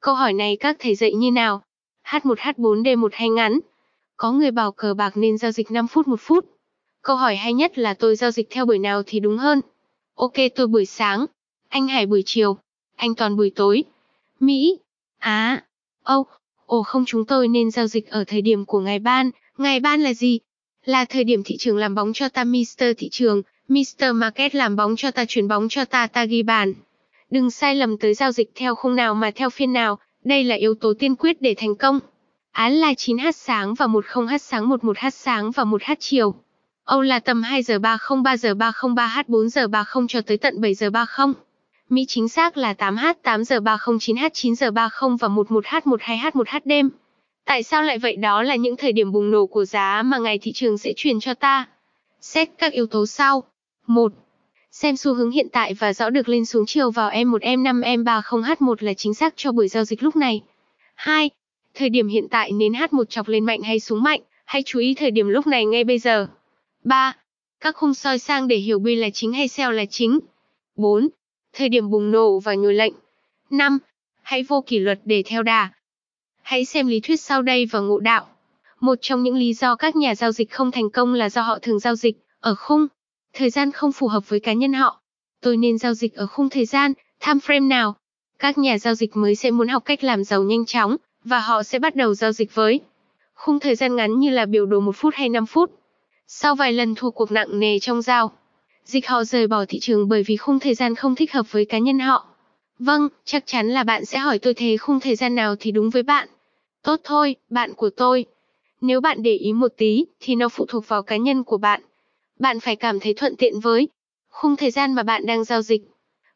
Câu hỏi này các thầy dạy như nào? H1, H4, D1 hay ngắn? Có người bảo cờ bạc nên giao dịch 5 phút 1 phút. Câu hỏi hay nhất là tôi giao dịch theo buổi nào thì đúng hơn. Ok tôi buổi sáng, anh Hải buổi chiều, anh Toàn buổi tối. Mỹ, Á, Âu, ồ không chúng tôi nên giao dịch ở thời điểm của ngày ban. Ngày ban là gì? Là thời điểm thị trường làm bóng cho ta Mr. Thị trường, Mr. Market làm bóng cho ta chuyển bóng cho ta ta ghi bàn. Đừng sai lầm tới giao dịch theo khung nào mà theo phiên nào, đây là yếu tố tiên quyết để thành công. Án là 9h sáng và 10h sáng 11h sáng và 1h chiều. Âu là tầm 2 giờ 30 3 giờ 30 3h 4 giờ 30 cho tới tận 7 giờ 30. Mỹ chính xác là 8h 8 giờ 30 9h 9 giờ 30 và 11h 12h 1h đêm. Tại sao lại vậy đó là những thời điểm bùng nổ của giá mà ngày thị trường sẽ truyền cho ta. Xét các yếu tố sau. 1 xem xu hướng hiện tại và rõ được lên xuống chiều vào M1 M5 M30H1 là chính xác cho buổi giao dịch lúc này. 2. Thời điểm hiện tại nến H1 chọc lên mạnh hay xuống mạnh, hãy chú ý thời điểm lúc này ngay bây giờ. 3. Các khung soi sang để hiểu bi là chính hay sell là chính. 4. Thời điểm bùng nổ và nhồi lệnh. 5. Hãy vô kỷ luật để theo đà. Hãy xem lý thuyết sau đây và ngộ đạo. Một trong những lý do các nhà giao dịch không thành công là do họ thường giao dịch ở khung Thời gian không phù hợp với cá nhân họ. Tôi nên giao dịch ở khung thời gian, time frame nào? Các nhà giao dịch mới sẽ muốn học cách làm giàu nhanh chóng, và họ sẽ bắt đầu giao dịch với khung thời gian ngắn như là biểu đồ 1 phút hay 5 phút. Sau vài lần thua cuộc nặng nề trong giao, dịch họ rời bỏ thị trường bởi vì khung thời gian không thích hợp với cá nhân họ. Vâng, chắc chắn là bạn sẽ hỏi tôi thế khung thời gian nào thì đúng với bạn. Tốt thôi, bạn của tôi. Nếu bạn để ý một tí, thì nó phụ thuộc vào cá nhân của bạn. Bạn phải cảm thấy thuận tiện với khung thời gian mà bạn đang giao dịch.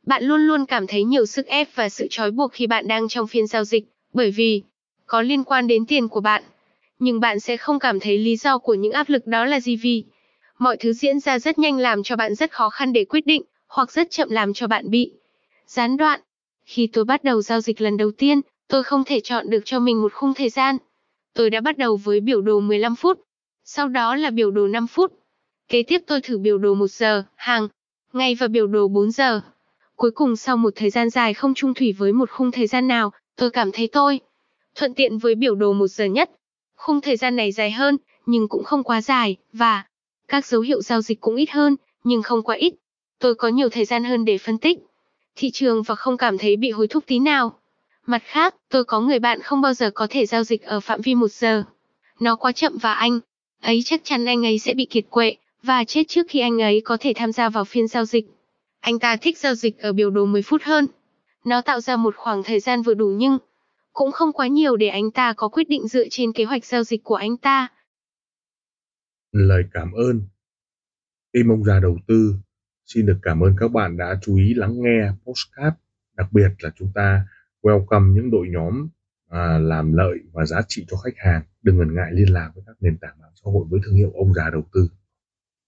Bạn luôn luôn cảm thấy nhiều sức ép và sự trói buộc khi bạn đang trong phiên giao dịch, bởi vì có liên quan đến tiền của bạn. Nhưng bạn sẽ không cảm thấy lý do của những áp lực đó là gì vì mọi thứ diễn ra rất nhanh làm cho bạn rất khó khăn để quyết định, hoặc rất chậm làm cho bạn bị gián đoạn. Khi tôi bắt đầu giao dịch lần đầu tiên, tôi không thể chọn được cho mình một khung thời gian. Tôi đã bắt đầu với biểu đồ 15 phút, sau đó là biểu đồ 5 phút, Kế tiếp tôi thử biểu đồ 1 giờ, hàng, ngày và biểu đồ 4 giờ. Cuối cùng sau một thời gian dài không trung thủy với một khung thời gian nào, tôi cảm thấy tôi thuận tiện với biểu đồ 1 giờ nhất. Khung thời gian này dài hơn, nhưng cũng không quá dài, và các dấu hiệu giao dịch cũng ít hơn, nhưng không quá ít. Tôi có nhiều thời gian hơn để phân tích thị trường và không cảm thấy bị hối thúc tí nào. Mặt khác, tôi có người bạn không bao giờ có thể giao dịch ở phạm vi 1 giờ. Nó quá chậm và anh ấy chắc chắn anh ấy sẽ bị kiệt quệ, và chết trước khi anh ấy có thể tham gia vào phiên giao dịch. Anh ta thích giao dịch ở biểu đồ 10 phút hơn. Nó tạo ra một khoảng thời gian vừa đủ nhưng cũng không quá nhiều để anh ta có quyết định dựa trên kế hoạch giao dịch của anh ta. Lời cảm ơn. Tim ông già đầu tư xin được cảm ơn các bạn đã chú ý lắng nghe postcard. Đặc biệt là chúng ta welcome những đội nhóm à, làm lợi và giá trị cho khách hàng. Đừng ngần ngại liên lạc với các nền tảng mạng xã hội với thương hiệu ông già đầu tư.